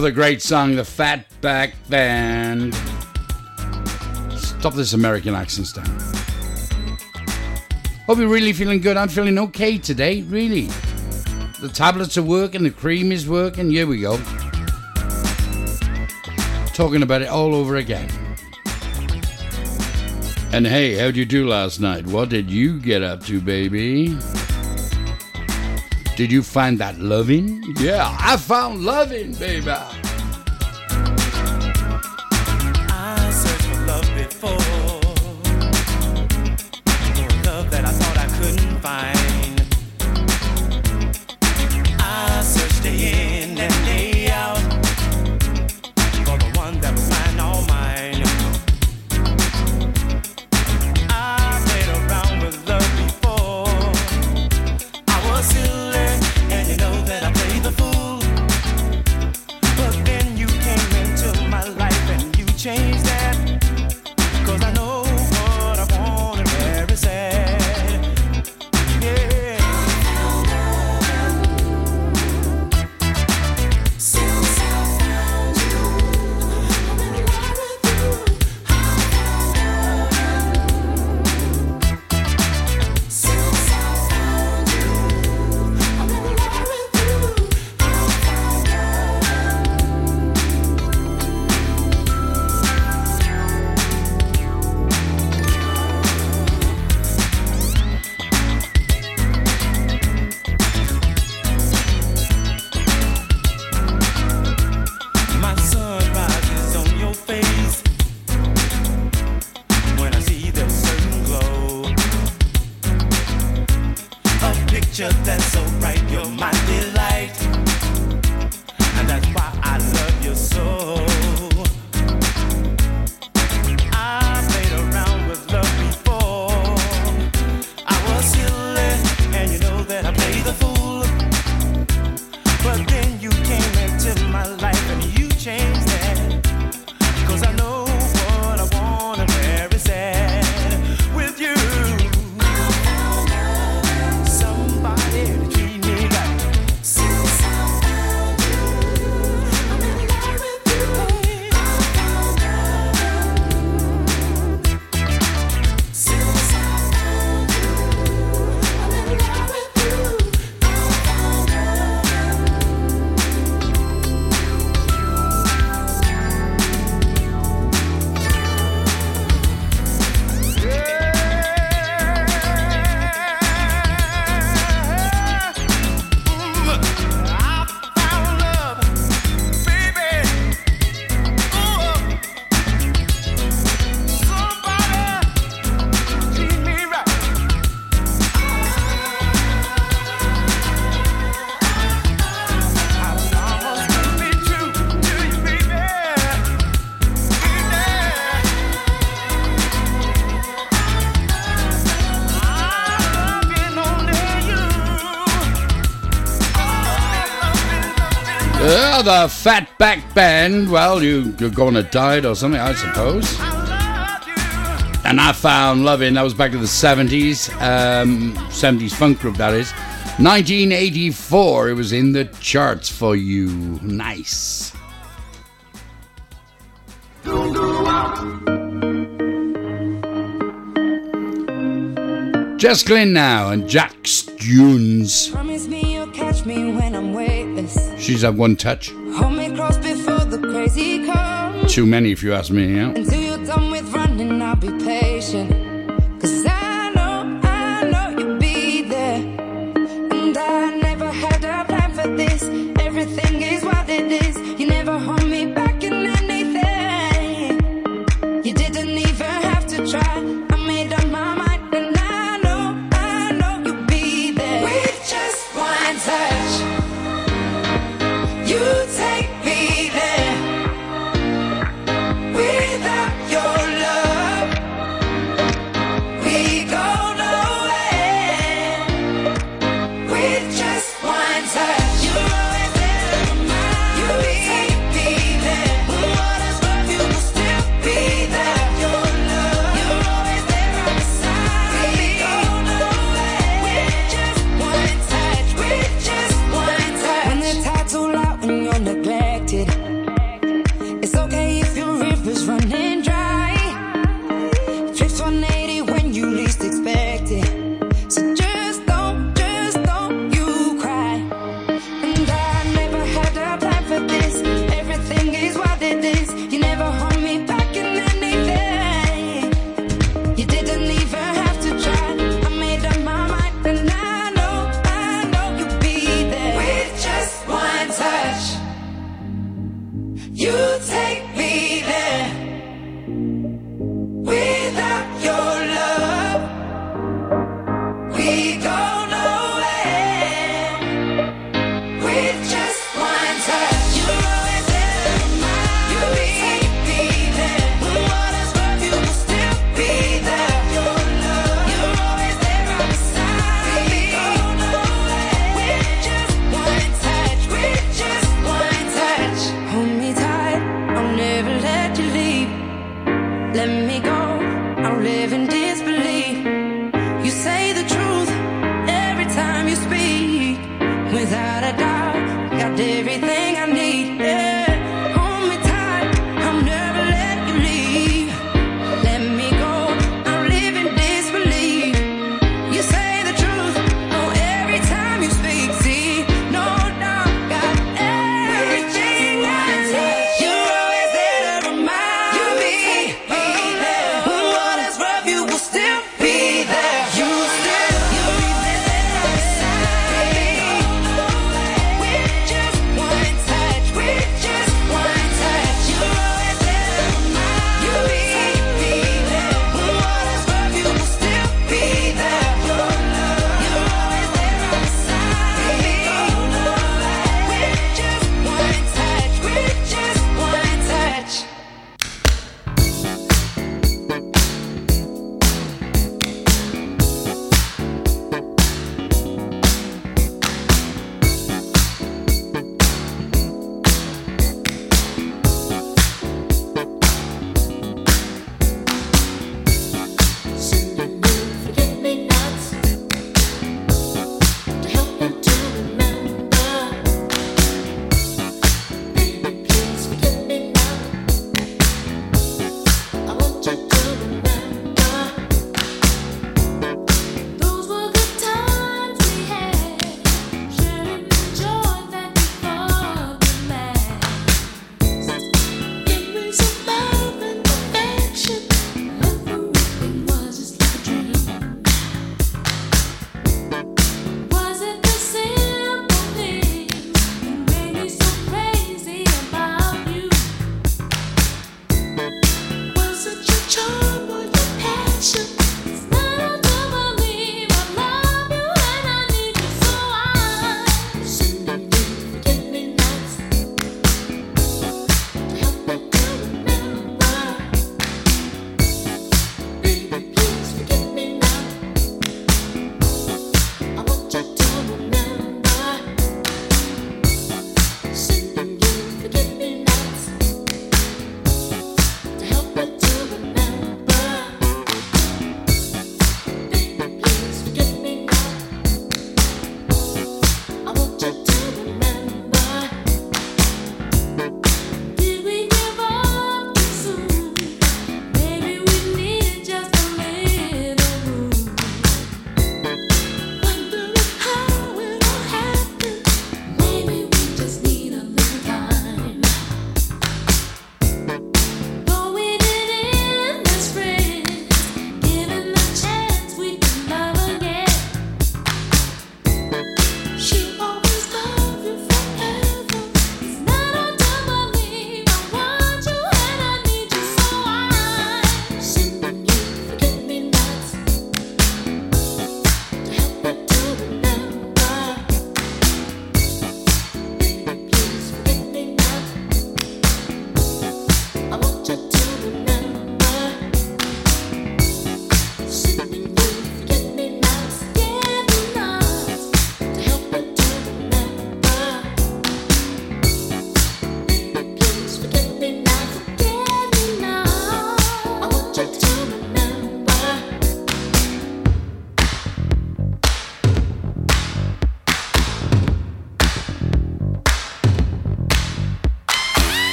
of the great song, The Fatback Band. Stop this American accent, Stan. Hope you're really feeling good. I'm feeling okay today, really. The tablets are working, the cream is working. Here we go. Talking about it all over again. And hey, how'd you do last night? What did you get up to, baby? Did you find that loving? Yeah, I found loving, baby. Picture that's so bright, you're my delight, the Fatback Band. Well, you, you're going to diet or something, I suppose. And I found loving. That was back in the 70s, um, 70s funk group, that is. 1984, it was in the charts for you. Nice. Jess Glynne now and Jax Jones. Promise me you'll catch me when I'm weightless. She's had one touch. Hold me close before the crazy comes. Too many, if you ask me. Yeah. Until you're done with running, I'll be patient.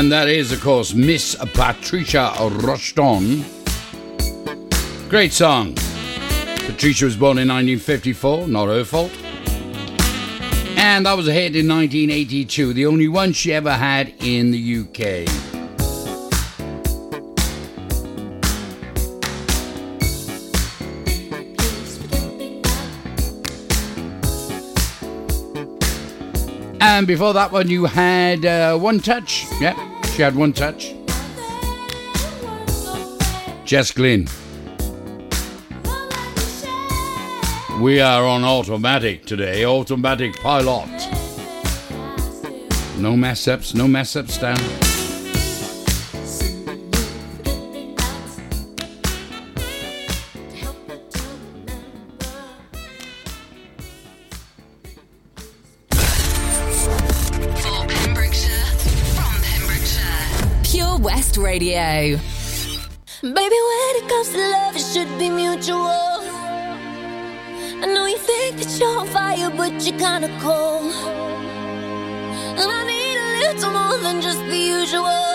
And that is, of course, Miss Patricia Rushen. Great song. Patricia was born in 1954, not her fault. And that was a hit in 1982, the only one she ever had in the UK. And before that one, you had uh, One Touch. Yep. Yeah she had One Touch. Jess Glynne. We are on automatic today, automatic pilot. No mess ups, no mess ups down. Radio. Baby, when it comes to love, it should be mutual. I know you think that you're on fire, but you're kinda cold. And I need a little more than just the usual.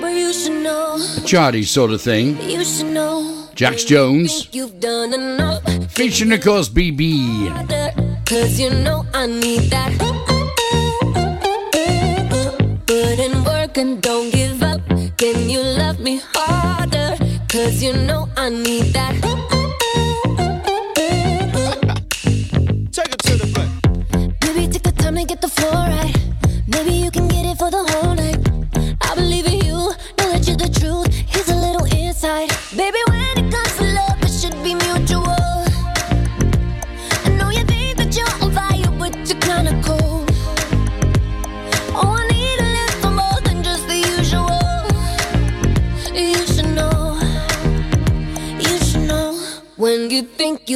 But you should know, Charlie sort of thing. you should know. Jax When you Jones. think You've done enough. Featuring, of course, Bebe. Cause you know I need that. Put in work and don't give up. Can you love me harder? Cause you know I need that.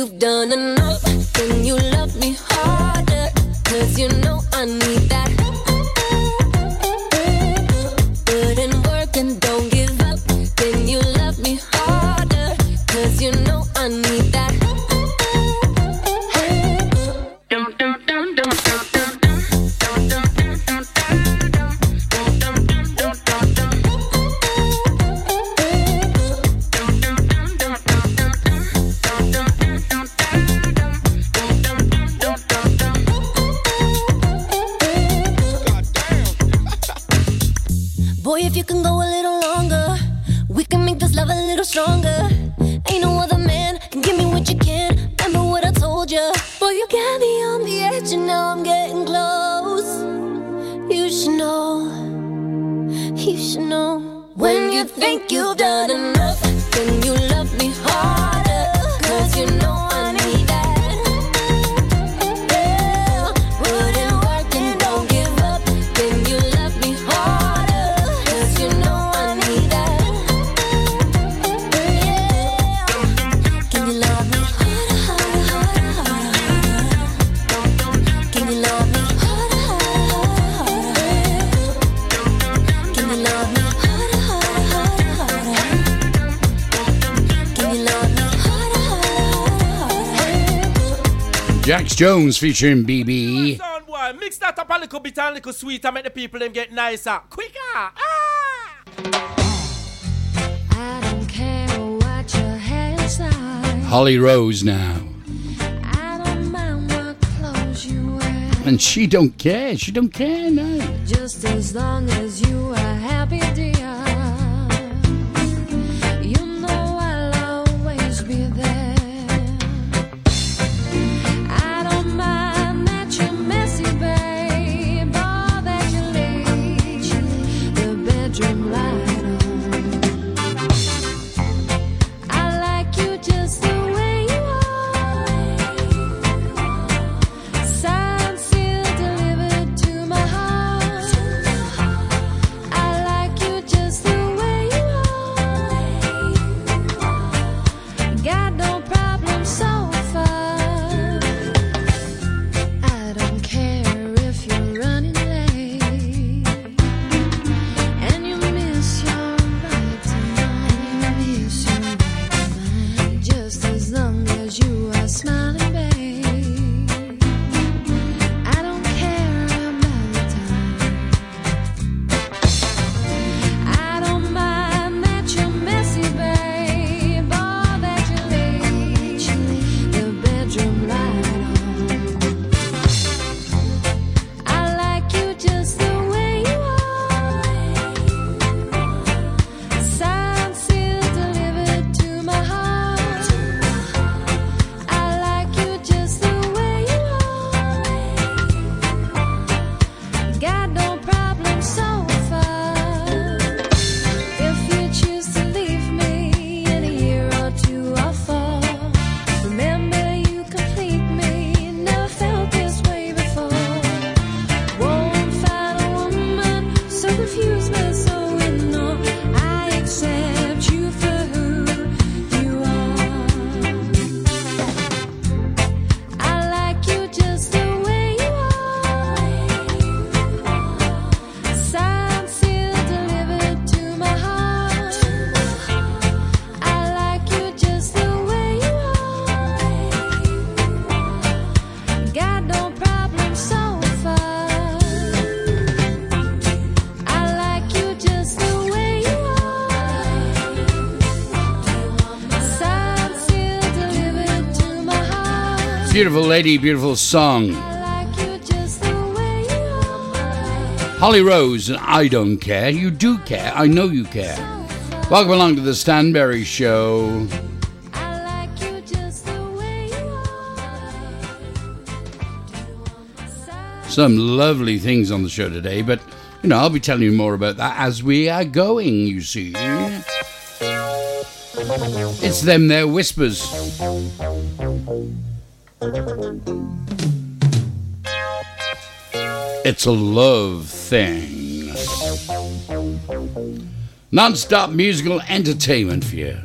You've done enough, you think you've done enough, then you harder? Jones featuring Bebe. Sound boy, mix that up a little bit and a little sweet and make the people them get nicer. Quicker! Ah! I don't care what your hairstyle. Holly Rose now. I don't mind what clothes you wear. And she don't care. She don't care, no. Just as long as you are happy, dear. Beautiful lady, beautiful song. Holly Rose and I Don't Care. You do care. I know you care. Welcome along to the Stanberry Show. Some lovely things on the show today, but you know, I'll be telling you more about that as we are going, you see. It's them, their whispers. It's a love thing. Non stop musical entertainment for you.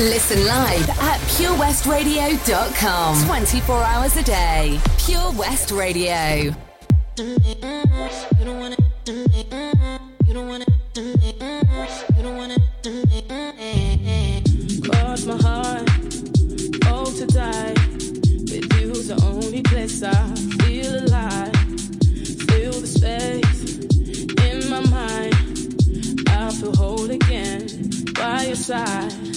Listen live at purewestradio.com. 24 hours a day. Pure West Radio. Cross my heart, oh to die. With you's the only place I feel alive. Feel the space in my mind. I feel whole again by your side.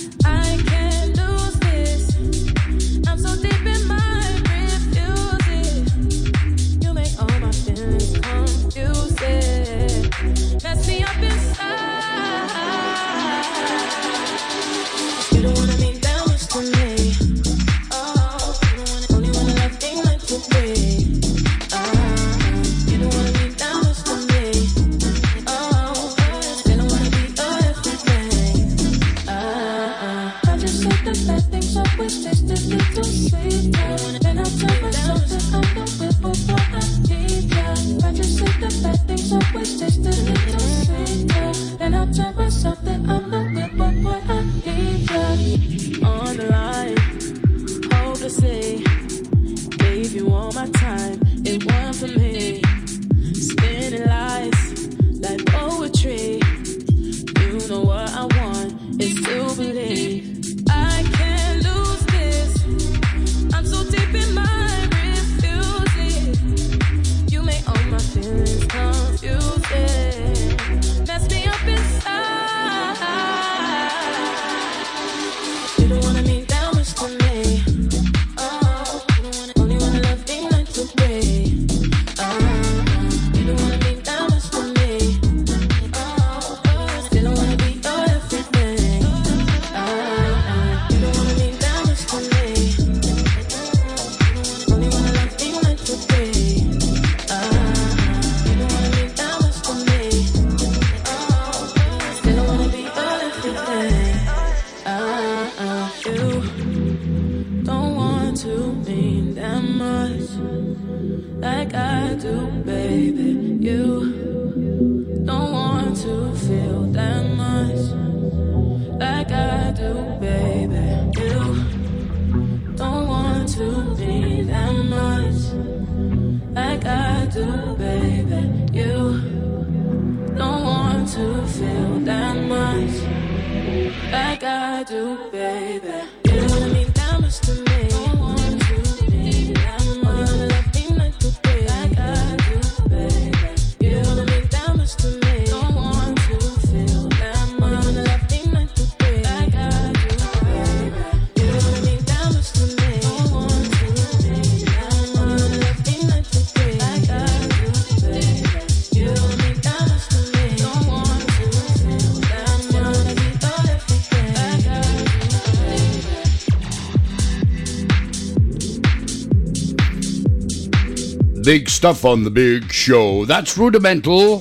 stuff on the big show. That's Rudimental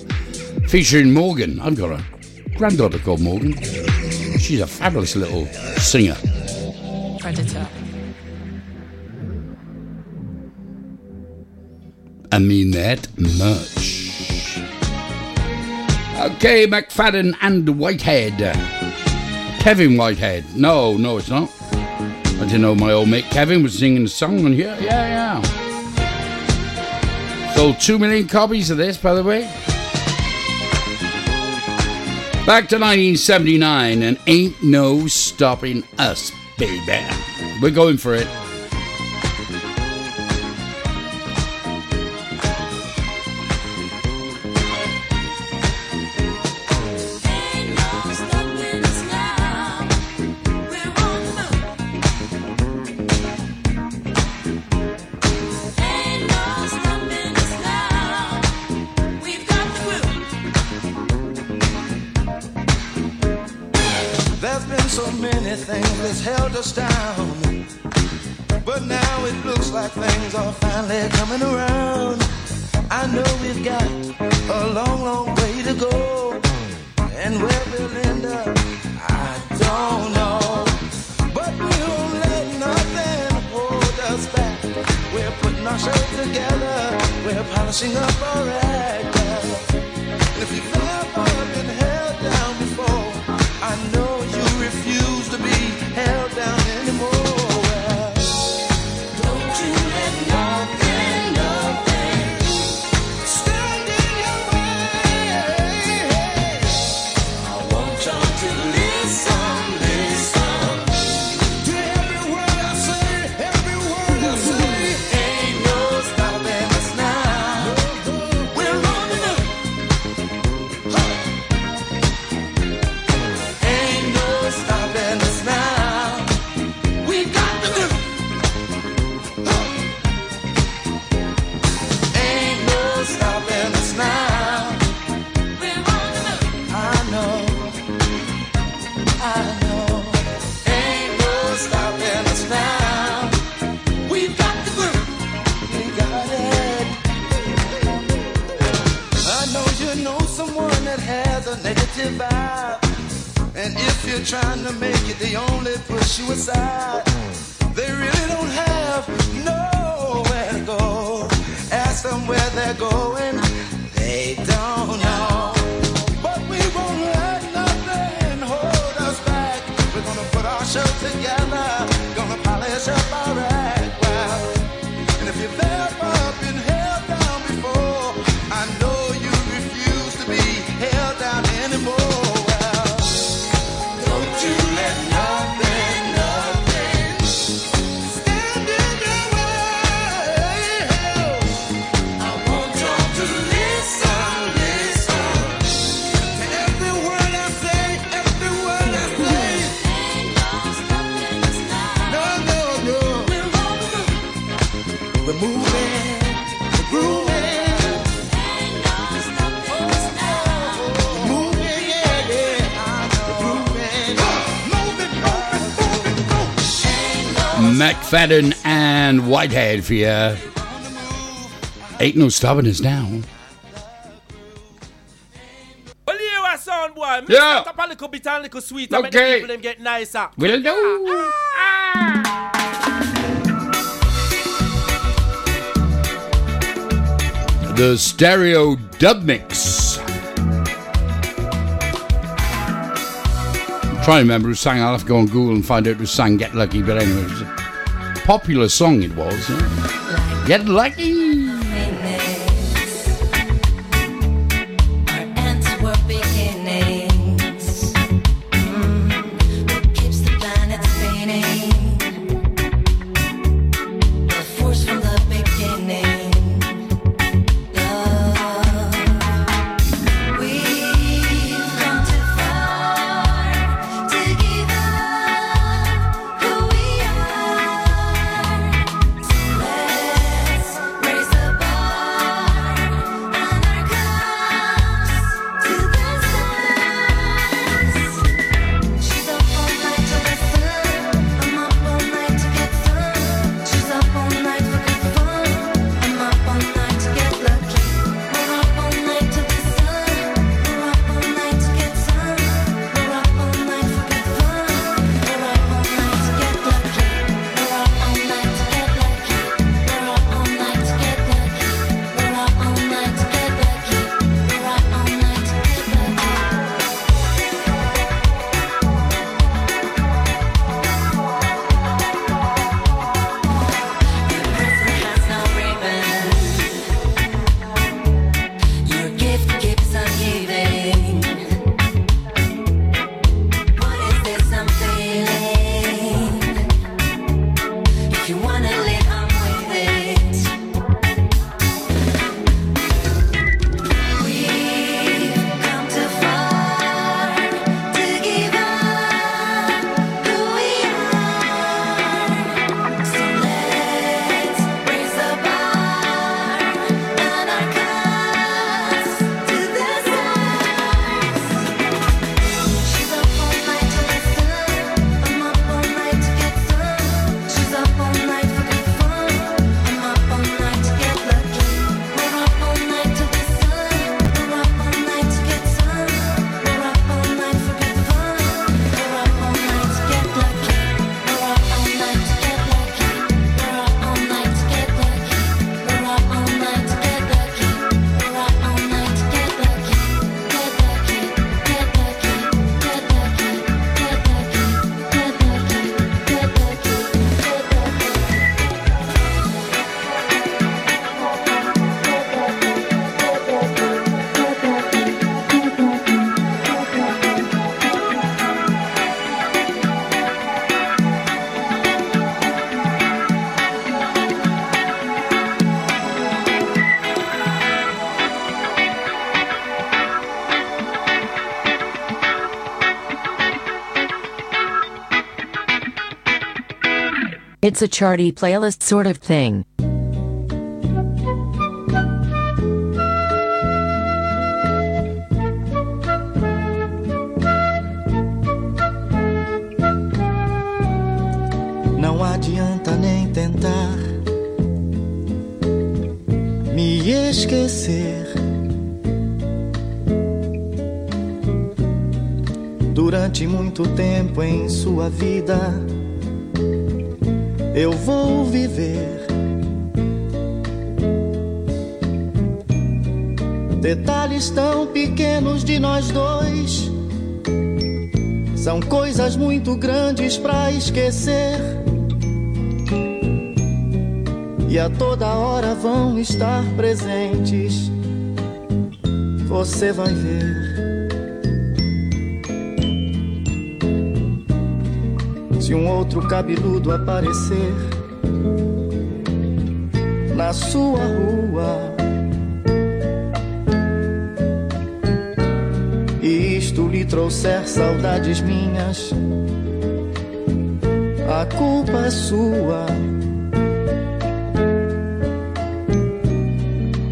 featuring Morgan. I've got a granddaughter called Morgan. She's a fabulous little singer. Predator. I mean that much. Okay, McFadden and Whitehead. Kevin Whitehead. No, no, it's not. I didn't know my old mate Kevin was singing a song on here. Yeah, yeah. Sold 2 million copies of this, by the way. Back to 1979, and ain't no stopping us, baby. We're going for it. 65. And if you're trying to make it, they only push you aside. They really don't have nowhere to go. Ask them where they're going, they don't McFadden and Whitehead for you. Ain't no stopping us now. Well, sound boy. Yeah. up a little bit and a little sweet. and Okay. the people them get nicer. Will do. The stereo dub mix. I'm trying to remember who sang. I'll have to go on Google and find out who sang Get Lucky. But anyway, it was a popular song. It was. Get Lucky. It's a charty playlist sort of thing. Não adianta nem tentar me esquecer. Durante muito tempo em sua vida, grandes pra esquecer. E a toda hora vão estar presentes. Você vai ver. Se um outro cabeludo aparecer na sua rua. E isto lhe trouxer saudades minhas, a culpa é sua.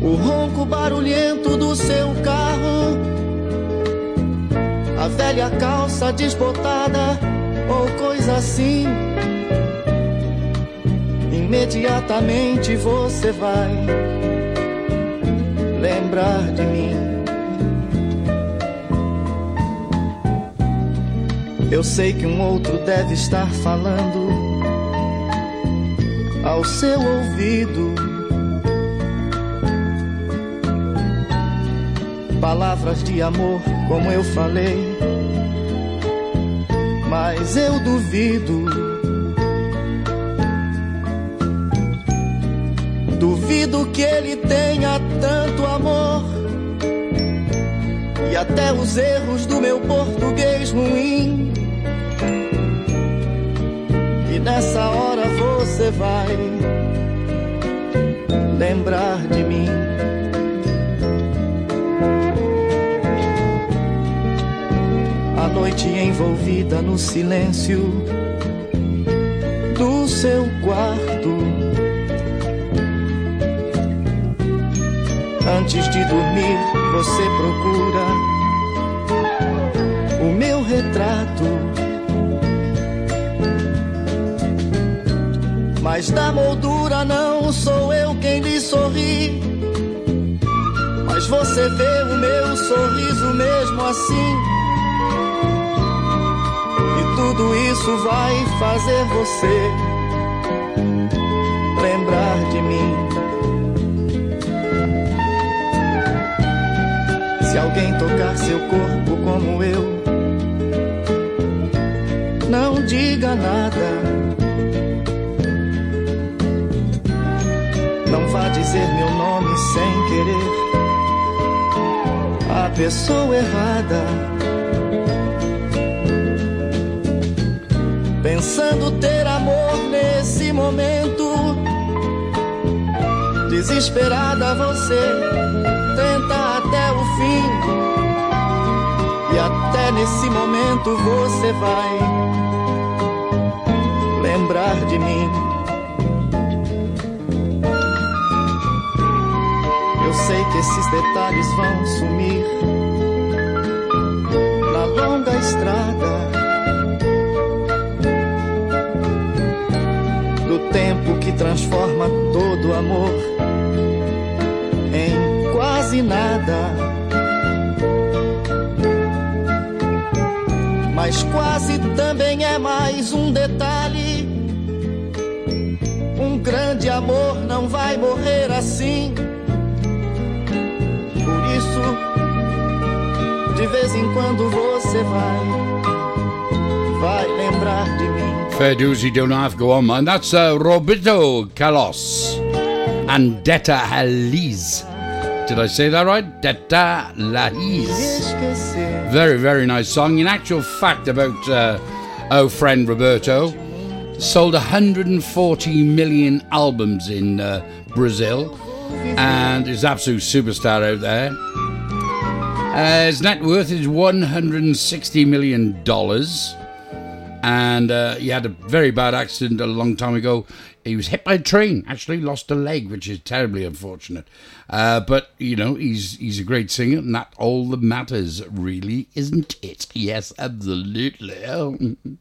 O ronco barulhento do seu carro, a velha calça desbotada ou coisa assim. imediatamente você vai lembrar de mim. Eu sei que um outro deve estar falando ao seu ouvido. Palavras de amor, como eu falei, mas eu duvido. Duvido que ele tenha tanto amor. E até os erros do meu português ruim. Nessa hora você vai lembrar de mim. A noite envolvida no silêncio do seu quarto. Antes de dormir, você procura o meu retrato. Mas da moldura não sou eu quem lhe sorri. Mas você vê o meu sorriso mesmo assim. E tudo isso vai fazer você lembrar de mim. Se alguém tocar seu corpo como eu, não diga nada. Vá dizer meu nome sem querer. A pessoa errada. Pensando ter amor nesse momento. Desesperada você tenta até o fim. E até nesse momento você vai lembrar de mim. Sei que esses detalhes vão sumir na longa estrada do tempo que transforma todo amor em quase nada. Mas quase também é mais um detalhe. Um grande amor não vai morrer assim. Vez em quando você vai, vai lembrar de mim. Fair dues, you don't have to go on, man. That's uh, Roberto Carlos and Detta Haliz. Did I say that right? Detta Lahiz. Very, very nice song. In actual fact, about uh, oh friend Roberto, sold 140 million albums in uh, Brazil, and is absolute superstar out there. Uh, his net worth is 160 million dollars, and uh, he had a very bad accident a long time ago. He was hit by a train, actually lost a leg, which is terribly unfortunate. Uh, but you know, he's he's a great singer, and that all that matters, really, isn't it? Yes, absolutely.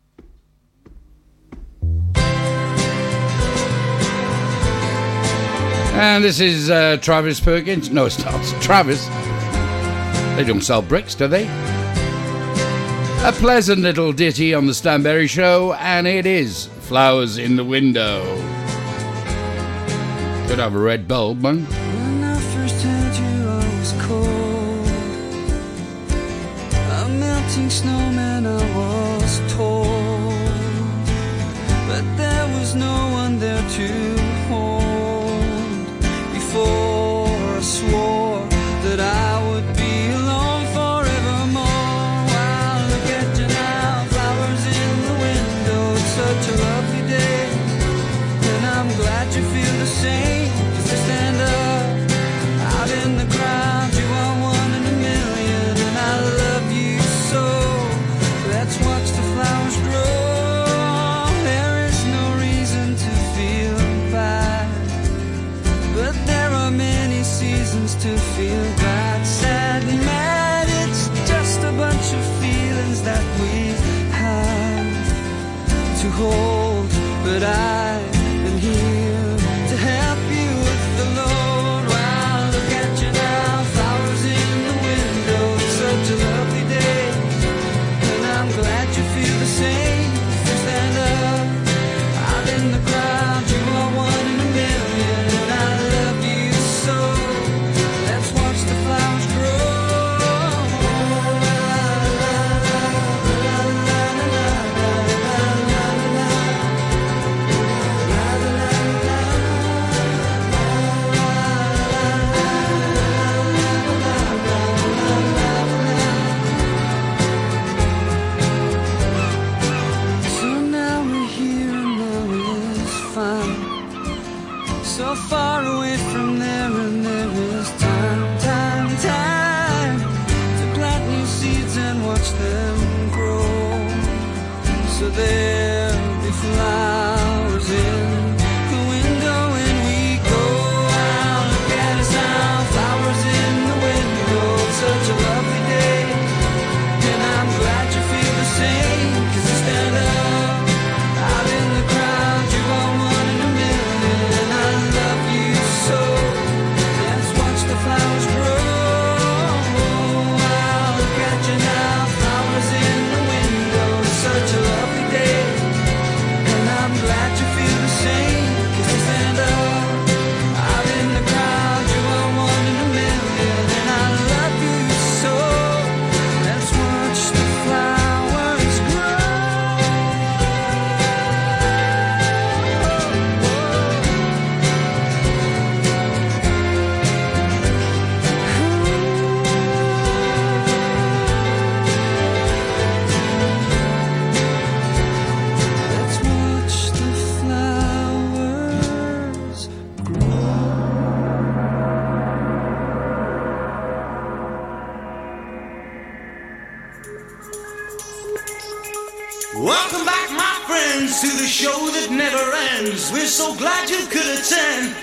And this is uh, Travis Perkins. No, it's not. Travis. They don't sell bricks, do they? A pleasant little ditty on the Stanberry Show, and it is Flowers in the Window. Could have a red bulb, man. Snowman, hold. But I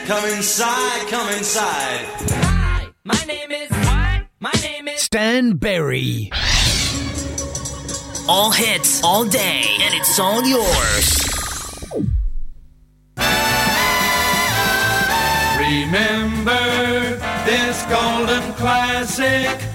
Come inside, come inside. Hi, my name is. My name is. Stan Berry. All hits, all day, and it's all yours. Remember this golden classic.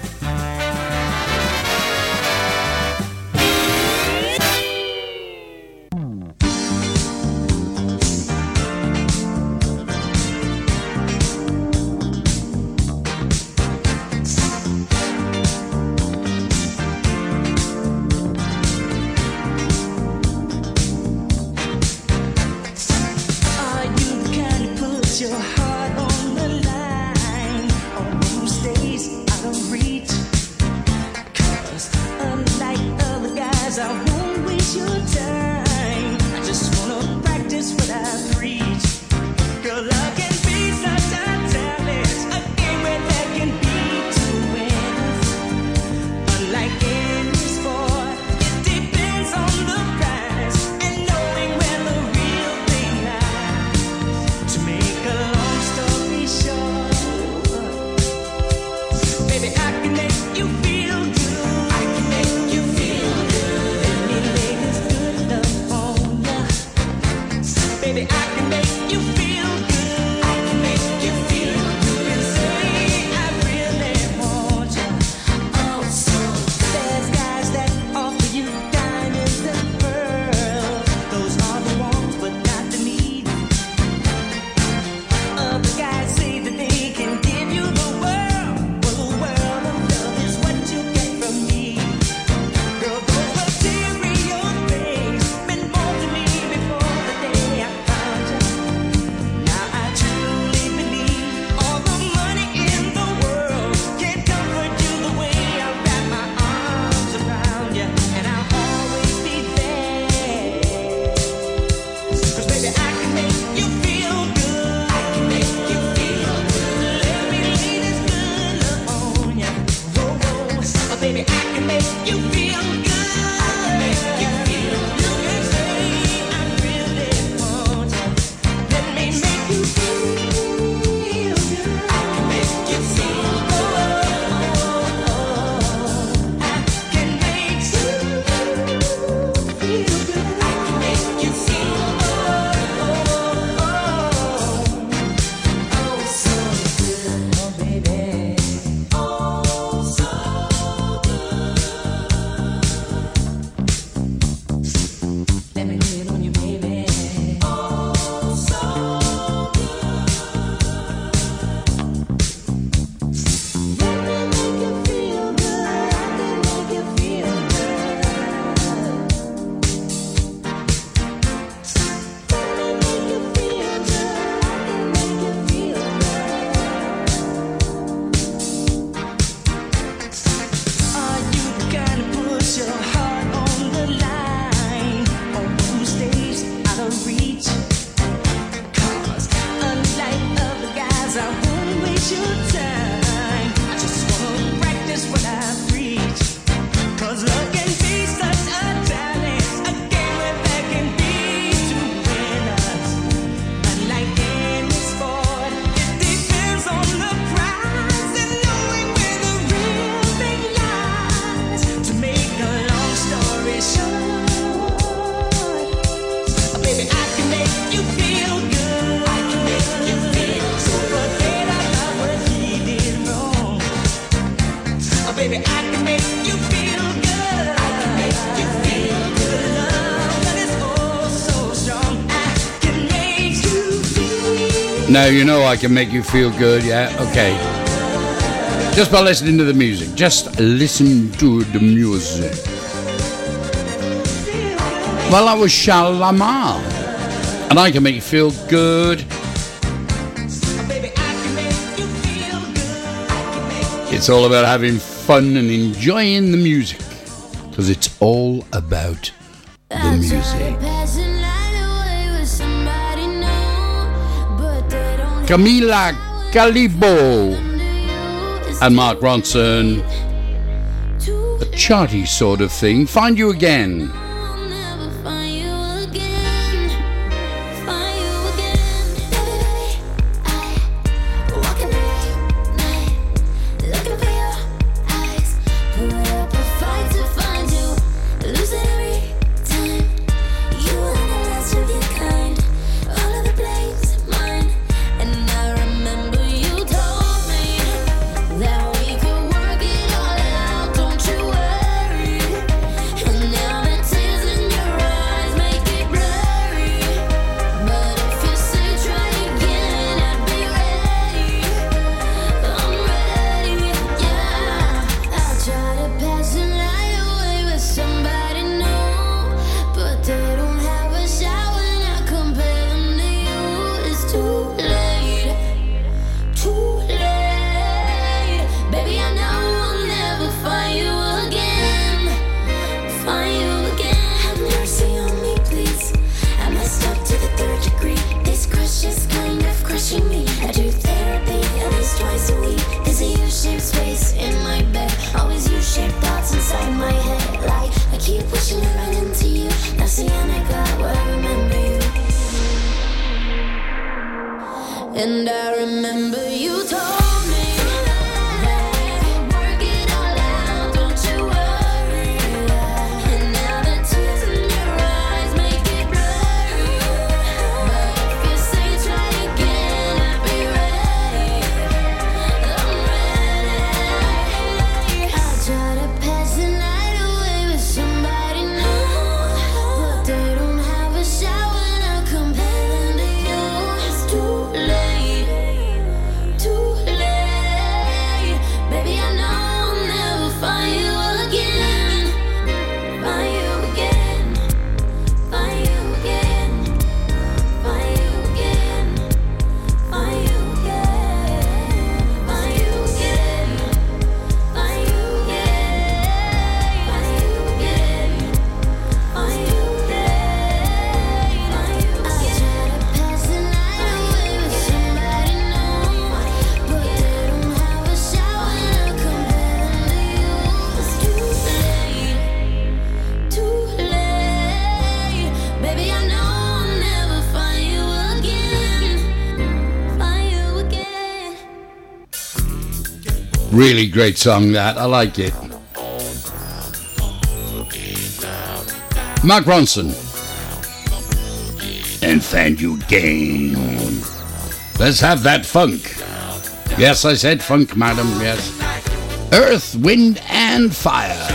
baby, I can make Now you know I can make you feel good. Yeah, okay. Just by listening to the music. Just listen to the music. Well, I was Shalamar. And I can make you feel good. It's all about having fun and enjoying the music. Because it's all about the music. Camila Cabello and Mark Ronson. A charty sort of thing. Find you again. really great song that. I like it. Mark Ronson. And thank you game. Let's have that funk. Yes, I said funk, madam, yes. Earth, wind, and fire.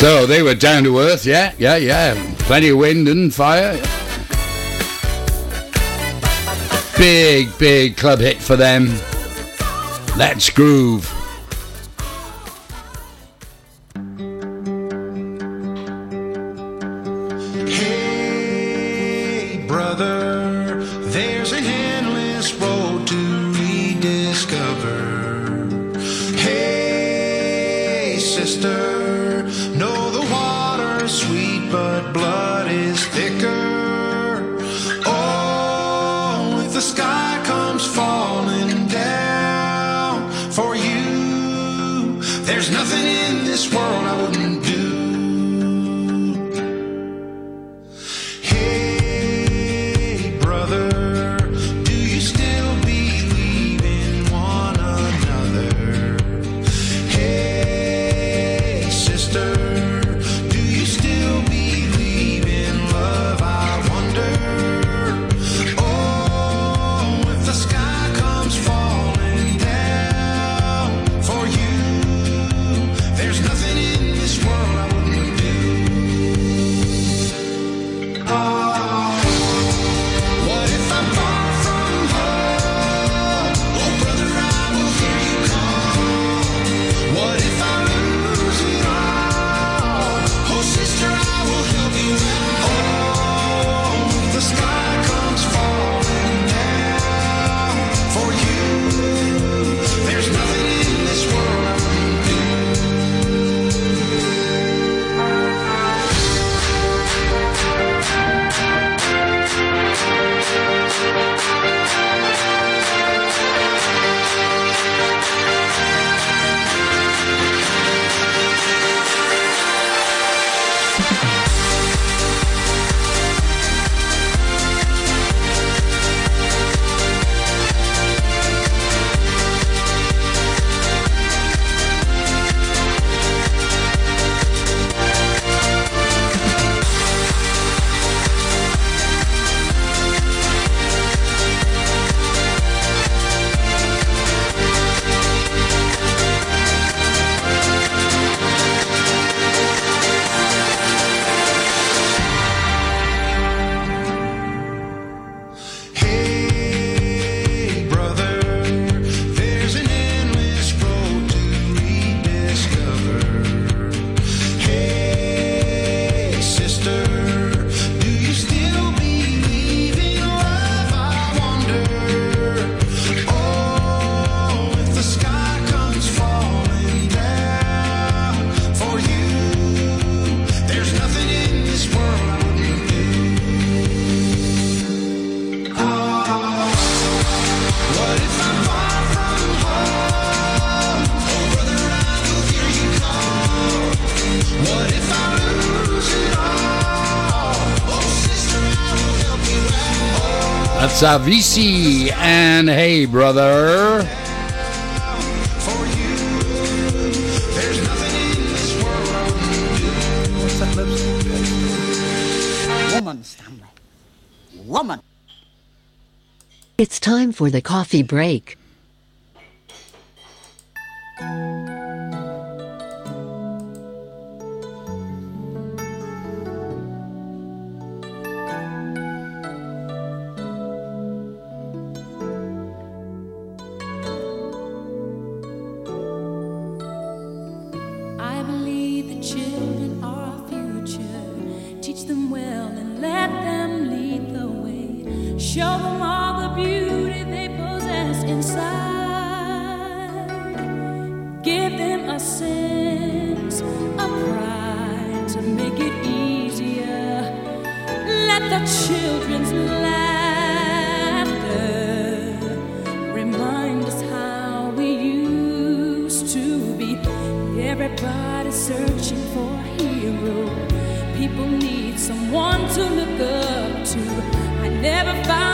So they were down to earth, yeah, yeah, yeah. Plenty of wind and fire. Big, big club hit for them. Let's groove. That's Avicii and Hey Brother. Woman, Woman. It's time for the coffee break. searching for a hero. People need someone to look up to. I never found.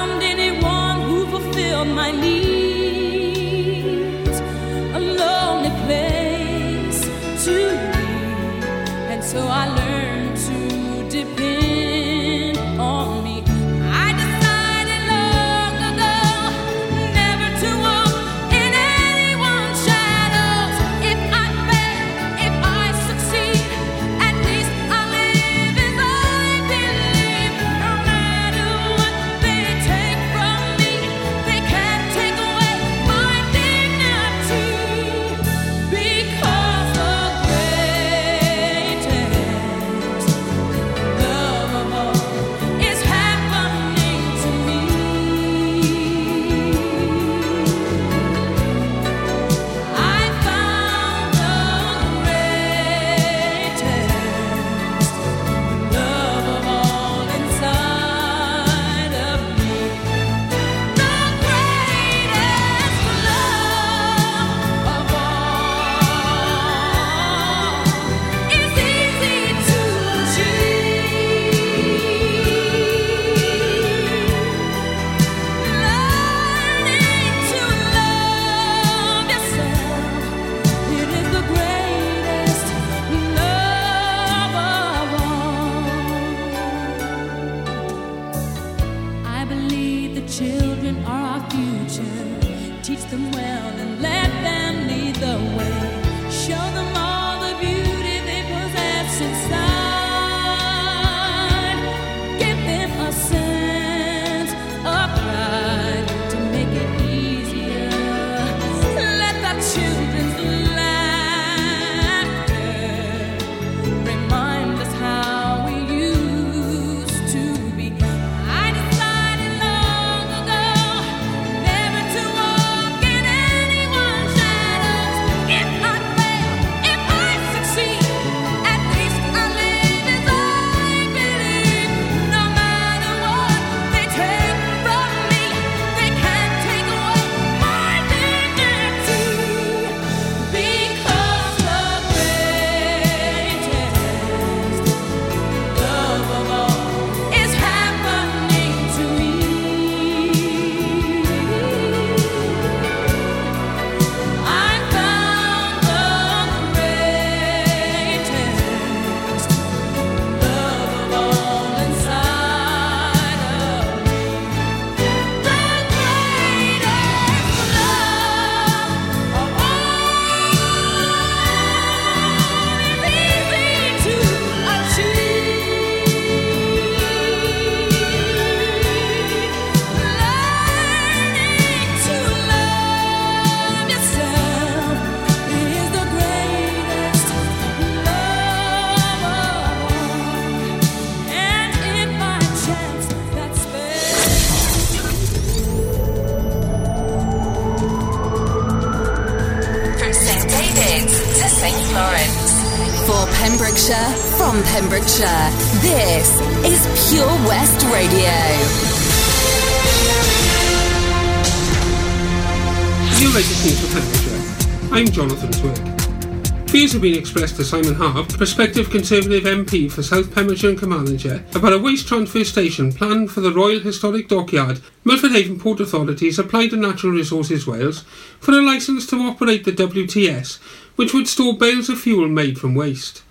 These have been expressed to Simon Hart, prospective Conservative MP for South Pembrokeshire and Carmarthenshire, about a waste transfer station planned for the Royal Historic Dockyard. Milford Haven Port Authority has applied to Natural Resources Wales for a licence to operate the WTS, which would store bales of fuel made from waste.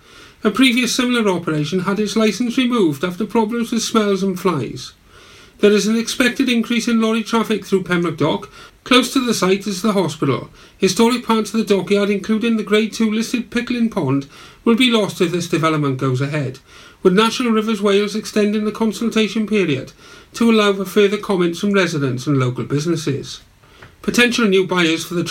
A previous similar operation had its licence removed after problems with smells and flies. There is an expected increase in lorry traffic through Pembroke Dock Close to the site is the hospital. Historic parts of the dockyard, including the Grade 2 listed Pickling Pond, will be lost if this development goes ahead, with Natural Resources Wales extending the consultation period to allow for further comments from residents and local businesses. Potential new buyers for the